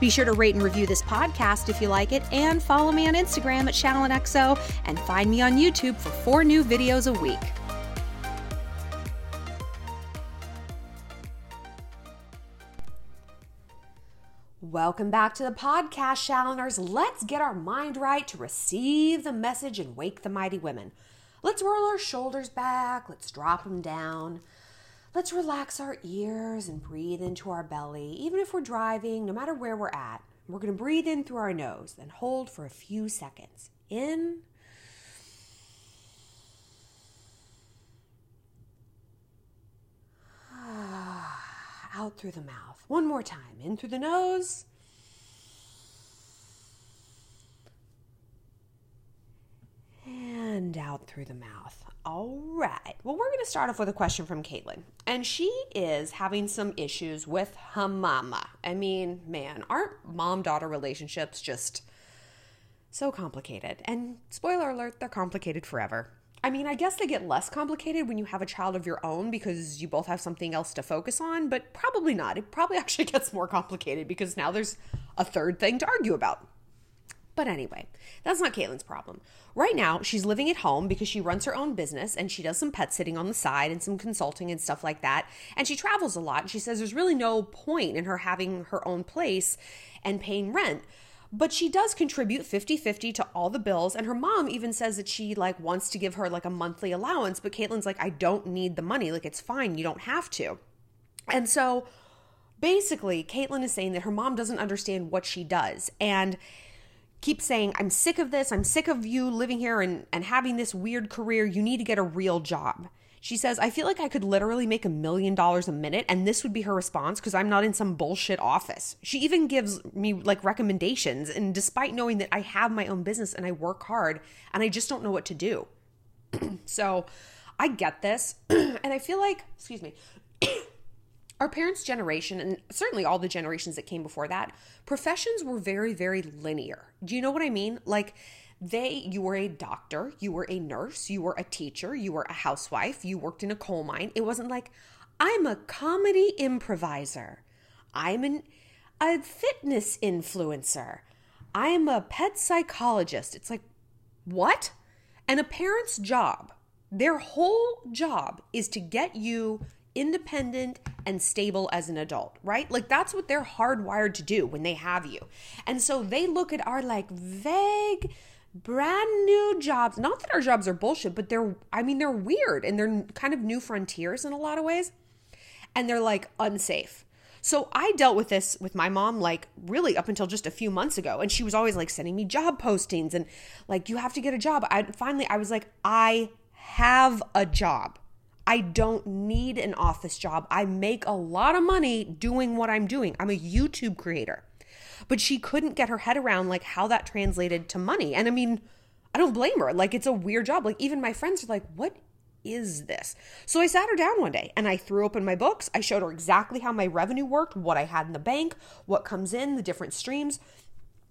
Be sure to rate and review this podcast if you like it, and follow me on Instagram at ShallonXO, and find me on YouTube for four new videos a week. Welcome back to the podcast, Shalloners. Let's get our mind right to receive the message and wake the mighty women. Let's roll our shoulders back, let's drop them down. Let's relax our ears and breathe into our belly, even if we're driving, no matter where we're at. We're going to breathe in through our nose, and hold for a few seconds. In. Out through the mouth. One more time. In through the nose. And out through the mouth. All right. Well, we're going to start off with a question from Caitlin. And she is having some issues with her mama. I mean, man, aren't mom daughter relationships just so complicated? And spoiler alert, they're complicated forever. I mean, I guess they get less complicated when you have a child of your own because you both have something else to focus on, but probably not. It probably actually gets more complicated because now there's a third thing to argue about. But anyway, that's not Caitlin's problem. Right now, she's living at home because she runs her own business and she does some pet sitting on the side and some consulting and stuff like that. And she travels a lot. And she says there's really no point in her having her own place and paying rent. But she does contribute 50-50 to all the bills and her mom even says that she like wants to give her like a monthly allowance, but Caitlin's like I don't need the money, like it's fine, you don't have to. And so basically, Caitlin is saying that her mom doesn't understand what she does and keeps saying, I'm sick of this. I'm sick of you living here and, and having this weird career. You need to get a real job. She says, I feel like I could literally make a million dollars a minute, and this would be her response because I'm not in some bullshit office. She even gives me like recommendations, and despite knowing that I have my own business and I work hard and I just don't know what to do. so I get this, and I feel like, excuse me, our parents' generation, and certainly all the generations that came before that, professions were very, very linear. Do you know what I mean? Like, they, you were a doctor, you were a nurse, you were a teacher, you were a housewife, you worked in a coal mine. It wasn't like, I'm a comedy improviser, I'm an, a fitness influencer, I'm a pet psychologist. It's like, what? And a parent's job, their whole job is to get you independent and stable as an adult, right? Like that's what they're hardwired to do when they have you. And so they look at our like vague, brand new jobs. Not that our jobs are bullshit, but they're, I mean, they're weird and they're kind of new frontiers in a lot of ways. And they're like unsafe. So I dealt with this with my mom like really up until just a few months ago and she was always like sending me job postings and like you have to get a job. I finally I was like I have a job. I don't need an office job. I make a lot of money doing what I'm doing. I'm a YouTube creator. But she couldn't get her head around like how that translated to money. And I mean, I don't blame her. Like it's a weird job. Like even my friends are like, "What is this?" So I sat her down one day and I threw open my books. I showed her exactly how my revenue worked, what I had in the bank, what comes in, the different streams.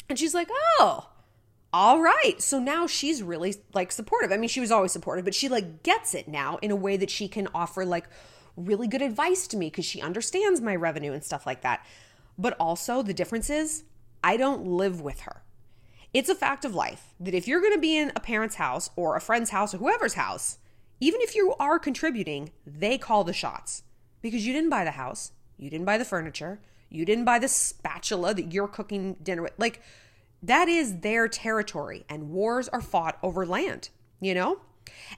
And she's like, "Oh, all right. So now she's really like supportive. I mean, she was always supportive, but she like gets it now in a way that she can offer like really good advice to me because she understands my revenue and stuff like that. But also, the difference is I don't live with her. It's a fact of life that if you're going to be in a parent's house or a friend's house or whoever's house, even if you are contributing, they call the shots because you didn't buy the house, you didn't buy the furniture, you didn't buy the spatula that you're cooking dinner with. Like, that is their territory, and wars are fought over land, you know?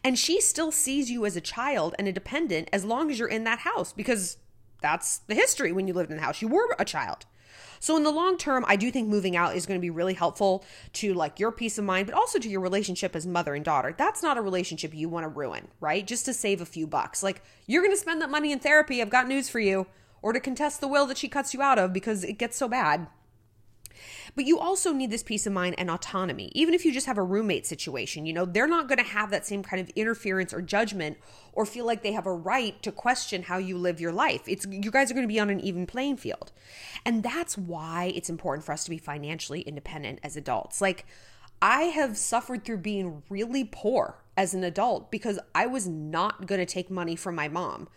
And she still sees you as a child and a dependent as long as you're in that house because that's the history when you lived in the house. You were a child. So in the long term, I do think moving out is going to be really helpful to like your peace of mind, but also to your relationship as mother and daughter. That's not a relationship you want to ruin, right? Just to save a few bucks. Like you're going to spend that money in therapy. I've got news for you. Or to contest the will that she cuts you out of because it gets so bad. But you also need this peace of mind and autonomy. Even if you just have a roommate situation, you know, they're not going to have that same kind of interference or judgment or feel like they have a right to question how you live your life. It's you guys are going to be on an even playing field. And that's why it's important for us to be financially independent as adults. Like I have suffered through being really poor as an adult because I was not going to take money from my mom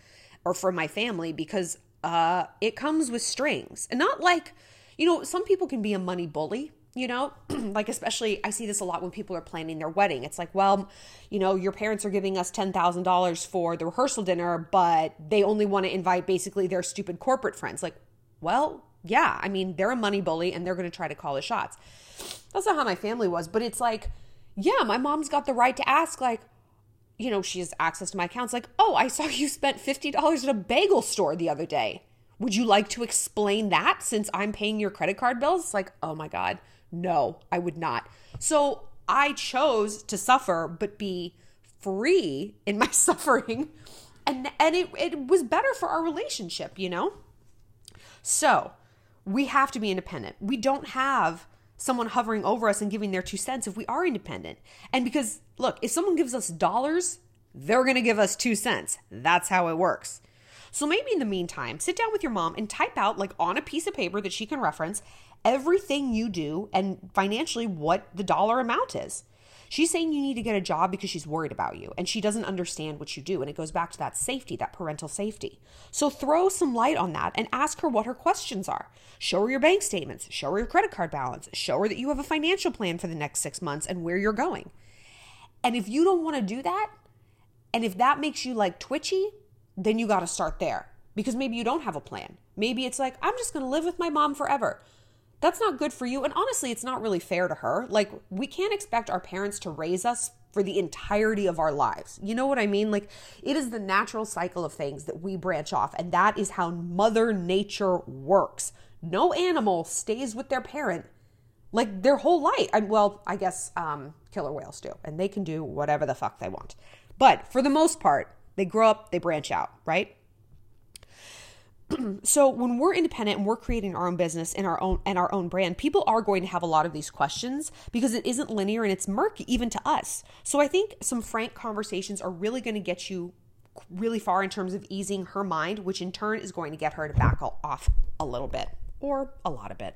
or from my family because uh, it comes with strings. And not like, you know, some people can be a money bully, you know, like especially I see this a lot when people are planning their wedding. It's like, well, you know, your parents are giving us $10,000 for the rehearsal dinner, but they only want to invite basically their stupid corporate friends. Like, well, yeah, I mean, they're a money bully and they're going to try to call the shots. That's not how my family was, but it's like, yeah, my mom's got the right to ask, like, you know, she has access to my accounts. Like, oh, I saw you spent $50 at a bagel store the other day. Would you like to explain that since I'm paying your credit card bills? It's like, oh my God, no, I would not. So I chose to suffer, but be free in my suffering. And, and it, it was better for our relationship, you know? So we have to be independent. We don't have someone hovering over us and giving their two cents if we are independent. And because, look, if someone gives us dollars, they're going to give us two cents. That's how it works. So maybe in the meantime, sit down with your mom and type out, like on a piece of paper that she can reference, everything you do and financially what the dollar amount is. She's saying you need to get a job because she's worried about you and she doesn't understand what you do. And it goes back to that safety, that parental safety. So throw some light on that and ask her what her questions are. Show her your bank statements, show her your credit card balance, show her that you have a financial plan for the next six months and where you're going. And if you don't want to do that, and if that makes you like twitchy, then you got to start there because maybe you don't have a plan. Maybe it's like, I'm just going to live with my mom forever that's not good for you. And honestly, it's not really fair to her. Like, we can't expect our parents to raise us for the entirety of our lives. You know what I mean? Like, it is the natural cycle of things that we branch off, and that is how Mother Nature works. No animal stays with their parent like their whole life. Well, I guess um, killer whales do, and they can do whatever the fuck they want. But for the most part, they grow up, they branch out, right? so when we're independent and we're creating our own business and our own and our own brand people are going to have a lot of these questions because it isn't linear and it's murky even to us so i think some frank conversations are really going to get you really far in terms of easing her mind which in turn is going to get her to back off a little bit or a lot of it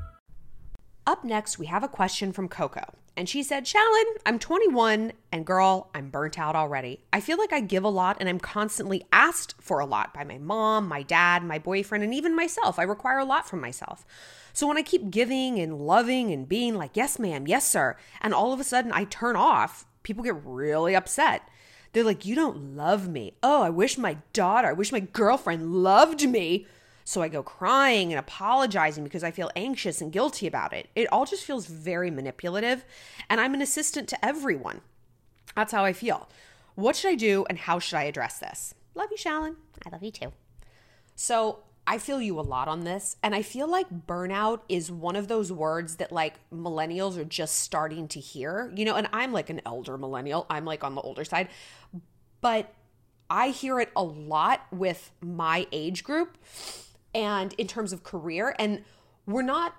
Up next, we have a question from Coco. And she said, Shallon, I'm 21 and girl, I'm burnt out already. I feel like I give a lot and I'm constantly asked for a lot by my mom, my dad, my boyfriend, and even myself. I require a lot from myself. So when I keep giving and loving and being like, yes, ma'am, yes, sir, and all of a sudden I turn off, people get really upset. They're like, you don't love me. Oh, I wish my daughter, I wish my girlfriend loved me. So I go crying and apologizing because I feel anxious and guilty about it. It all just feels very manipulative, and I'm an assistant to everyone. That's how I feel. What should I do and how should I address this? Love you, Shallon. I love you too. So I feel you a lot on this. And I feel like burnout is one of those words that like millennials are just starting to hear, you know, and I'm like an elder millennial, I'm like on the older side. But I hear it a lot with my age group and in terms of career. And we're not,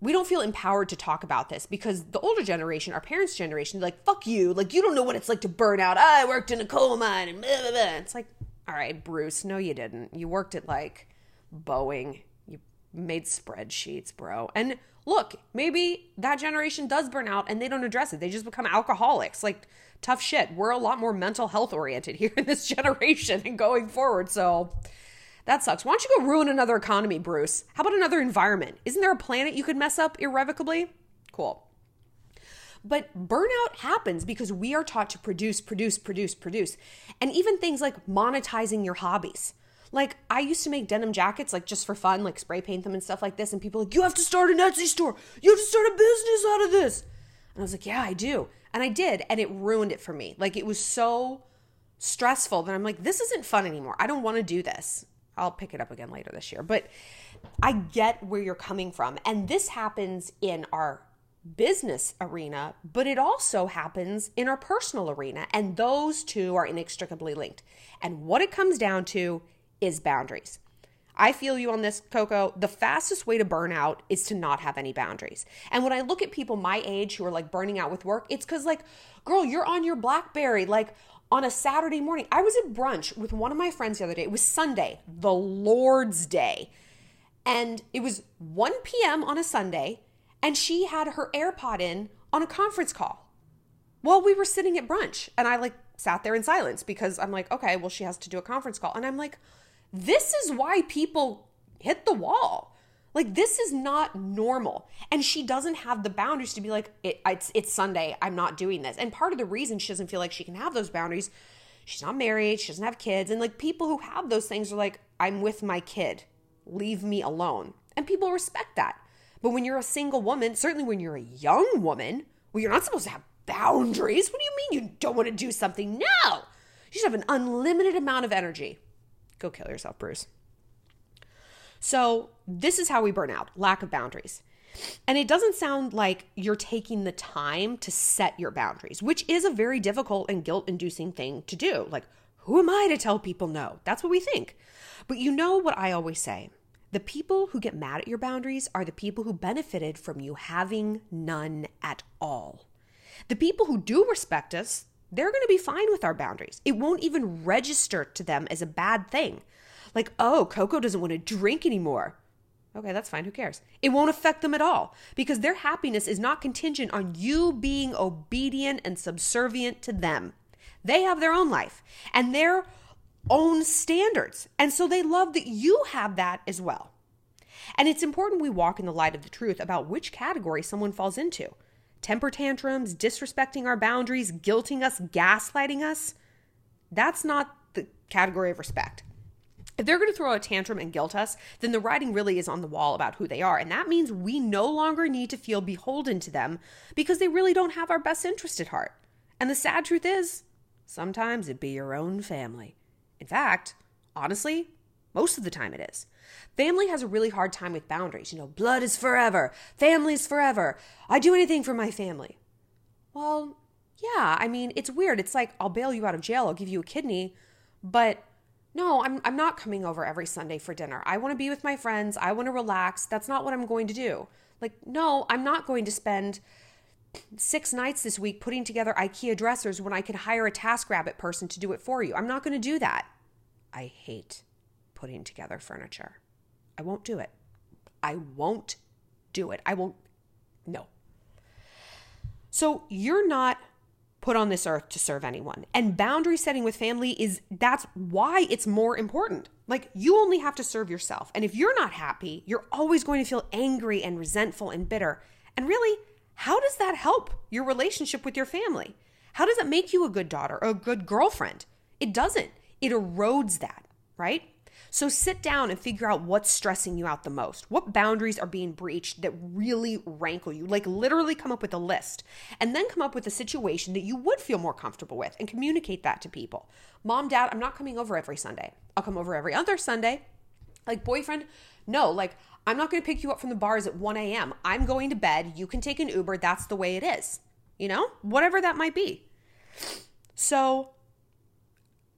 we don't feel empowered to talk about this because the older generation, our parents' generation, like, fuck you. Like, you don't know what it's like to burn out. I worked in a coal mine and blah, blah, blah. It's like, all right, Bruce, no, you didn't. You worked at like Boeing. You made spreadsheets, bro. And look, maybe that generation does burn out and they don't address it. They just become alcoholics. Like, tough shit. We're a lot more mental health oriented here in this generation and going forward. So, that sucks. Why don't you go ruin another economy, Bruce? How about another environment? Isn't there a planet you could mess up irrevocably? Cool. But burnout happens because we are taught to produce, produce, produce, produce. And even things like monetizing your hobbies. Like I used to make denim jackets like just for fun, like spray paint them and stuff like this and people like, "You have to start an Etsy store. You have to start a business out of this." And I was like, "Yeah, I do." And I did, and it ruined it for me. Like it was so stressful that I'm like, "This isn't fun anymore. I don't want to do this." I'll pick it up again later this year. But I get where you're coming from. And this happens in our business arena, but it also happens in our personal arena. And those two are inextricably linked. And what it comes down to is boundaries. I feel you on this, Coco. The fastest way to burn out is to not have any boundaries. And when I look at people my age who are like burning out with work, it's because, like, girl, you're on your Blackberry, like, on a Saturday morning. I was at brunch with one of my friends the other day. It was Sunday, the Lord's Day. And it was 1 p.m. on a Sunday, and she had her AirPod in on a conference call while we were sitting at brunch. And I like sat there in silence because I'm like, okay, well, she has to do a conference call. And I'm like, this is why people hit the wall. Like this is not normal. And she doesn't have the boundaries to be like it, it's it's Sunday, I'm not doing this. And part of the reason she doesn't feel like she can have those boundaries, she's not married, she doesn't have kids, and like people who have those things are like I'm with my kid. Leave me alone. And people respect that. But when you're a single woman, certainly when you're a young woman, well you're not supposed to have boundaries. What do you mean you don't want to do something? No. You should have an unlimited amount of energy. Go kill yourself, Bruce. So, this is how we burn out lack of boundaries. And it doesn't sound like you're taking the time to set your boundaries, which is a very difficult and guilt inducing thing to do. Like, who am I to tell people no? That's what we think. But you know what I always say the people who get mad at your boundaries are the people who benefited from you having none at all. The people who do respect us, they're going to be fine with our boundaries. It won't even register to them as a bad thing. Like, oh, Coco doesn't want to drink anymore. Okay, that's fine. Who cares? It won't affect them at all because their happiness is not contingent on you being obedient and subservient to them. They have their own life and their own standards. And so they love that you have that as well. And it's important we walk in the light of the truth about which category someone falls into temper tantrums, disrespecting our boundaries, guilting us, gaslighting us. That's not the category of respect. If they're going to throw a tantrum and guilt us, then the writing really is on the wall about who they are. And that means we no longer need to feel beholden to them because they really don't have our best interest at heart. And the sad truth is, sometimes it be your own family. In fact, honestly, most of the time it is. Family has a really hard time with boundaries. You know, blood is forever, family is forever. I do anything for my family. Well, yeah, I mean, it's weird. It's like, I'll bail you out of jail, I'll give you a kidney, but no, I'm, I'm not coming over every Sunday for dinner. I want to be with my friends. I want to relax. That's not what I'm going to do. Like, no, I'm not going to spend six nights this week putting together IKEA dressers when I could hire a TaskRabbit person to do it for you. I'm not going to do that. I hate putting together furniture. I won't do it. I won't do it. I won't. No. So you're not put on this earth to serve anyone. And boundary setting with family is that's why it's more important. Like you only have to serve yourself. And if you're not happy, you're always going to feel angry and resentful and bitter. And really, how does that help your relationship with your family? How does it make you a good daughter or a good girlfriend? It doesn't. It erodes that, right? So sit down and figure out what's stressing you out the most. What boundaries are being breached that really rankle you? Like literally come up with a list and then come up with a situation that you would feel more comfortable with and communicate that to people. Mom, dad, I'm not coming over every Sunday. I'll come over every other Sunday. Like boyfriend, no, like I'm not going to pick you up from the bars at 1 a.m. I'm going to bed. You can take an Uber. That's the way it is. You know, whatever that might be. So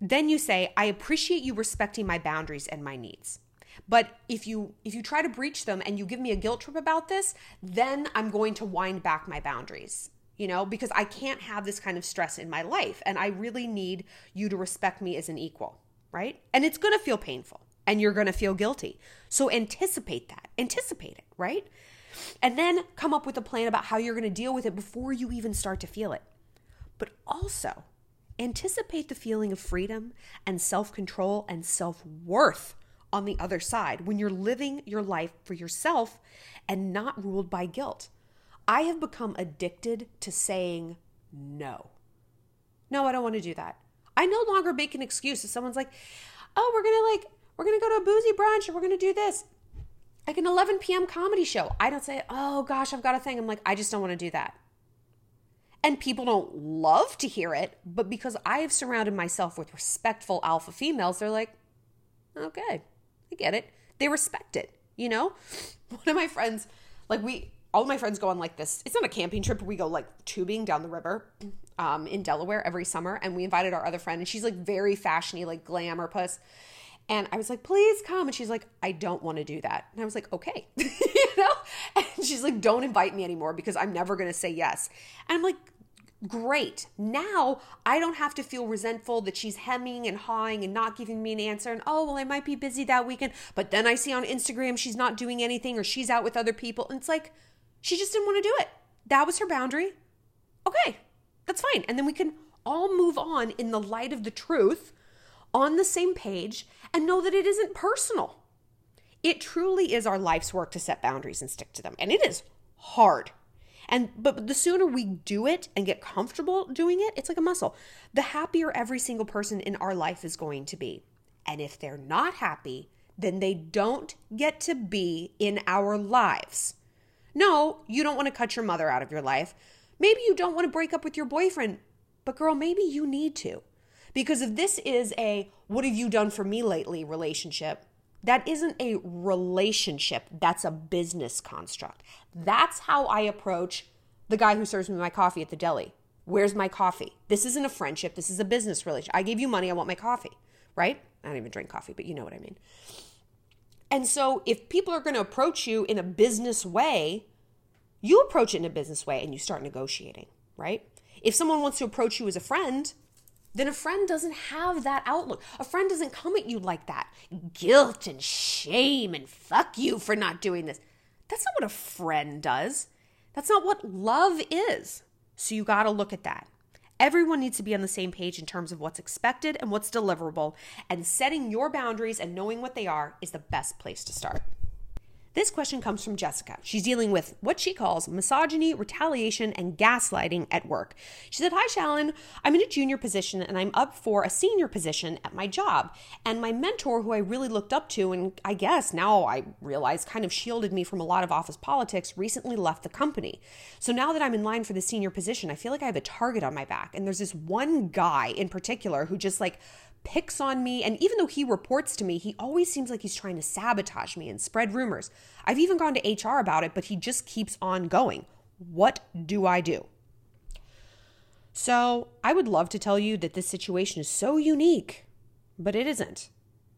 then you say i appreciate you respecting my boundaries and my needs. But if you if you try to breach them and you give me a guilt trip about this then i'm going to wind back my boundaries you know because i can't have this kind of stress in my life and i really need you to respect me as an equal right? And it's going to feel painful and you're going to feel guilty. So anticipate that anticipate it right? And then come up with a plan about how you're going to deal with it before you even start to feel it. But also Anticipate the feeling of freedom and self control and self worth on the other side when you're living your life for yourself and not ruled by guilt. I have become addicted to saying no. No, I don't want to do that. I no longer make an excuse if someone's like, oh, we're going to like, we're going to go to a boozy brunch and we're going to do this. Like an 11 p.m. comedy show. I don't say, oh gosh, I've got a thing. I'm like, I just don't want to do that. And people don't love to hear it, but because I have surrounded myself with respectful alpha females, they're like, okay, I get it. They respect it, you know? One of my friends, like, we, all my friends go on like this. It's not a camping trip. We go like tubing down the river um, in Delaware every summer. And we invited our other friend, and she's like very fashiony, like glamour puss. And I was like, please come. And she's like, I don't want to do that. And I was like, okay. you know? And she's like, don't invite me anymore because I'm never going to say yes. And I'm like, great. Now I don't have to feel resentful that she's hemming and hawing and not giving me an answer. And oh, well, I might be busy that weekend. But then I see on Instagram she's not doing anything or she's out with other people. And it's like, she just didn't want to do it. That was her boundary. Okay, that's fine. And then we can all move on in the light of the truth on the same page and know that it isn't personal. It truly is our life's work to set boundaries and stick to them. And it is hard. And but the sooner we do it and get comfortable doing it, it's like a muscle. The happier every single person in our life is going to be. And if they're not happy, then they don't get to be in our lives. No, you don't want to cut your mother out of your life. Maybe you don't want to break up with your boyfriend, but girl, maybe you need to. Because if this is a what have you done for me lately relationship, that isn't a relationship, that's a business construct. That's how I approach the guy who serves me my coffee at the deli. Where's my coffee? This isn't a friendship, this is a business relationship. I gave you money, I want my coffee, right? I don't even drink coffee, but you know what I mean. And so if people are going to approach you in a business way, you approach it in a business way and you start negotiating, right? If someone wants to approach you as a friend, then a friend doesn't have that outlook. A friend doesn't come at you like that. Guilt and shame and fuck you for not doing this. That's not what a friend does. That's not what love is. So you got to look at that. Everyone needs to be on the same page in terms of what's expected and what's deliverable, and setting your boundaries and knowing what they are is the best place to start. This question comes from Jessica. She's dealing with what she calls misogyny, retaliation, and gaslighting at work. She said, Hi, Shallon. I'm in a junior position and I'm up for a senior position at my job. And my mentor, who I really looked up to, and I guess now I realize kind of shielded me from a lot of office politics, recently left the company. So now that I'm in line for the senior position, I feel like I have a target on my back. And there's this one guy in particular who just like, picks on me. And even though he reports to me, he always seems like he's trying to sabotage me and spread rumors. I've even gone to HR about it, but he just keeps on going. What do I do? So, I would love to tell you that this situation is so unique, but it isn't.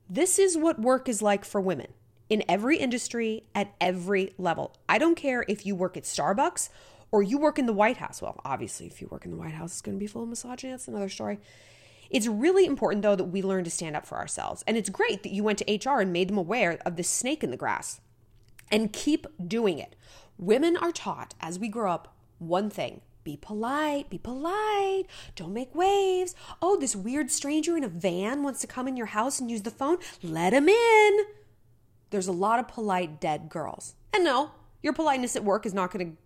This is what work is like for women in every industry at every level. I don't care if you work at Starbucks or you work in the White House. Well, obviously, if you work in the White House, it's going to be full of misogyny. That's another story. It's really important, though, that we learn to stand up for ourselves. And it's great that you went to HR and made them aware of this snake in the grass. And keep doing it. Women are taught as we grow up one thing be polite, be polite, don't make waves. Oh, this weird stranger in a van wants to come in your house and use the phone. Let him in. There's a lot of polite dead girls. And no, your politeness at work is not going to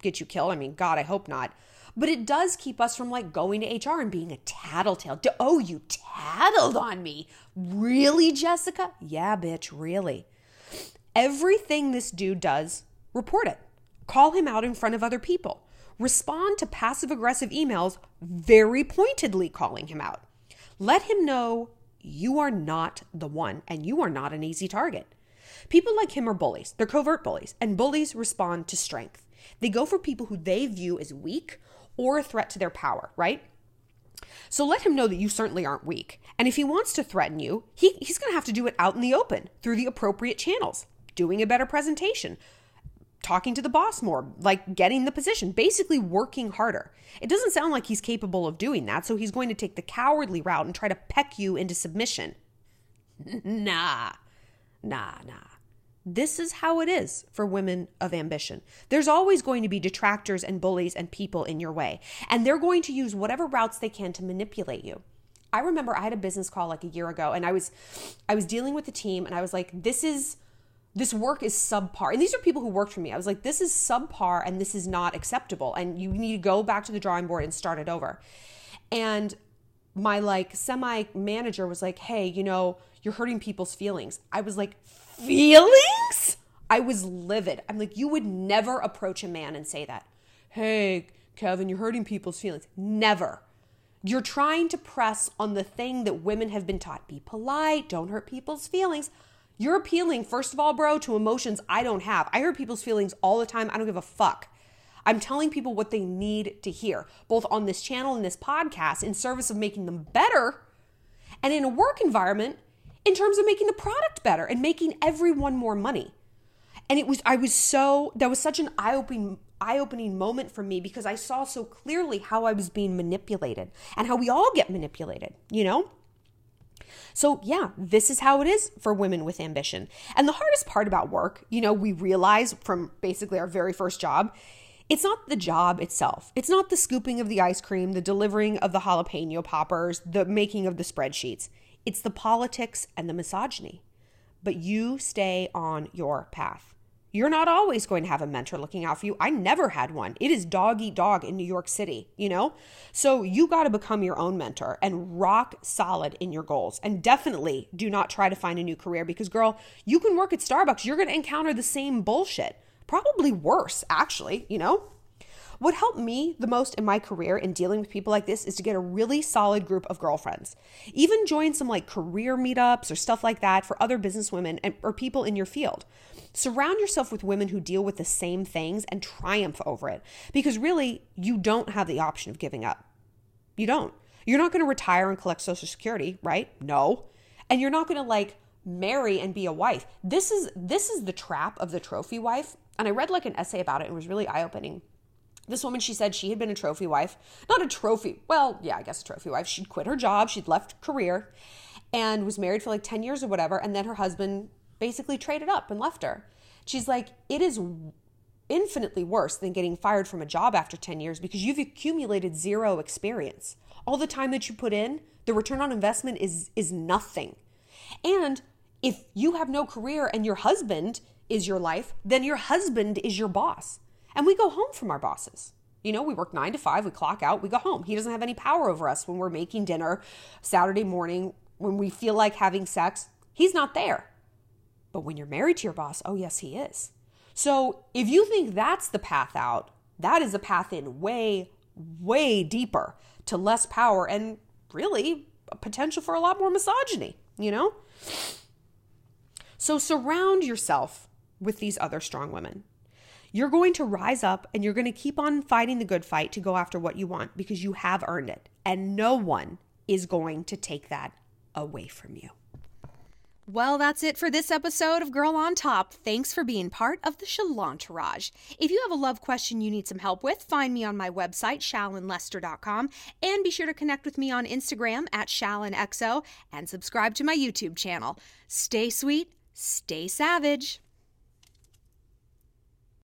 get you killed. I mean, God, I hope not. But it does keep us from like going to HR and being a tattletale. Oh, you tattled on me. Really, Jessica? Yeah, bitch, really. Everything this dude does, report it. Call him out in front of other people. Respond to passive aggressive emails, very pointedly calling him out. Let him know you are not the one and you are not an easy target. People like him are bullies. They're covert bullies, and bullies respond to strength. They go for people who they view as weak or a threat to their power, right? So let him know that you certainly aren't weak. And if he wants to threaten you, he, he's going to have to do it out in the open through the appropriate channels, doing a better presentation, talking to the boss more, like getting the position, basically working harder. It doesn't sound like he's capable of doing that, so he's going to take the cowardly route and try to peck you into submission. nah, nah, nah. This is how it is for women of ambition. There's always going to be detractors and bullies and people in your way, and they're going to use whatever routes they can to manipulate you. I remember I had a business call like a year ago and I was I was dealing with the team and I was like this is this work is subpar. And these are people who worked for me. I was like this is subpar and this is not acceptable and you need to go back to the drawing board and start it over. And my like semi manager was like, "Hey, you know, you're hurting people's feelings." I was like, "Feelings?" I was livid. I'm like, "You would never approach a man and say that." Hey, Kevin, you're hurting people's feelings. Never. You're trying to press on the thing that women have been taught be polite, don't hurt people's feelings. You're appealing, first of all, bro, to emotions I don't have. I hurt people's feelings all the time. I don't give a fuck. I'm telling people what they need to hear, both on this channel and this podcast, in service of making them better, and in a work environment, in terms of making the product better and making everyone more money. And it was, I was so, that was such an eye opening eye-opening moment for me because I saw so clearly how I was being manipulated and how we all get manipulated, you know? So, yeah, this is how it is for women with ambition. And the hardest part about work, you know, we realize from basically our very first job, it's not the job itself. It's not the scooping of the ice cream, the delivering of the jalapeno poppers, the making of the spreadsheets. It's the politics and the misogyny. But you stay on your path. You're not always going to have a mentor looking out for you. I never had one. It is dog eat dog in New York City, you know? So you got to become your own mentor and rock solid in your goals. And definitely do not try to find a new career because, girl, you can work at Starbucks. You're going to encounter the same bullshit. Probably worse, actually, you know? What helped me the most in my career in dealing with people like this is to get a really solid group of girlfriends. Even join some like career meetups or stuff like that for other business women and, or people in your field. Surround yourself with women who deal with the same things and triumph over it because really, you don't have the option of giving up. You don't. You're not going to retire and collect Social Security, right? No. And you're not going to like marry and be a wife. This is this is the trap of the trophy wife. And I read like an essay about it and it was really eye-opening. This woman, she said she had been a trophy wife, not a trophy, well, yeah, I guess a trophy wife. She'd quit her job, she'd left career, and was married for like 10 years or whatever. And then her husband basically traded up and left her. She's like, it is infinitely worse than getting fired from a job after 10 years because you've accumulated zero experience. All the time that you put in, the return on investment is is nothing. And if you have no career and your husband is your life, then your husband is your boss. And we go home from our bosses. You know, we work nine to five, we clock out, we go home. He doesn't have any power over us when we're making dinner Saturday morning, when we feel like having sex. He's not there. But when you're married to your boss, oh, yes, he is. So if you think that's the path out, that is a path in way, way deeper to less power and really a potential for a lot more misogyny, you know? So surround yourself with these other strong women. You're going to rise up and you're going to keep on fighting the good fight to go after what you want because you have earned it. And no one is going to take that away from you. Well, that's it for this episode of Girl on Top. Thanks for being part of the Shalantourage. If you have a love question you need some help with, find me on my website, shallonlester.com, and be sure to connect with me on Instagram at shallonxo and subscribe to my YouTube channel. Stay sweet, stay savage.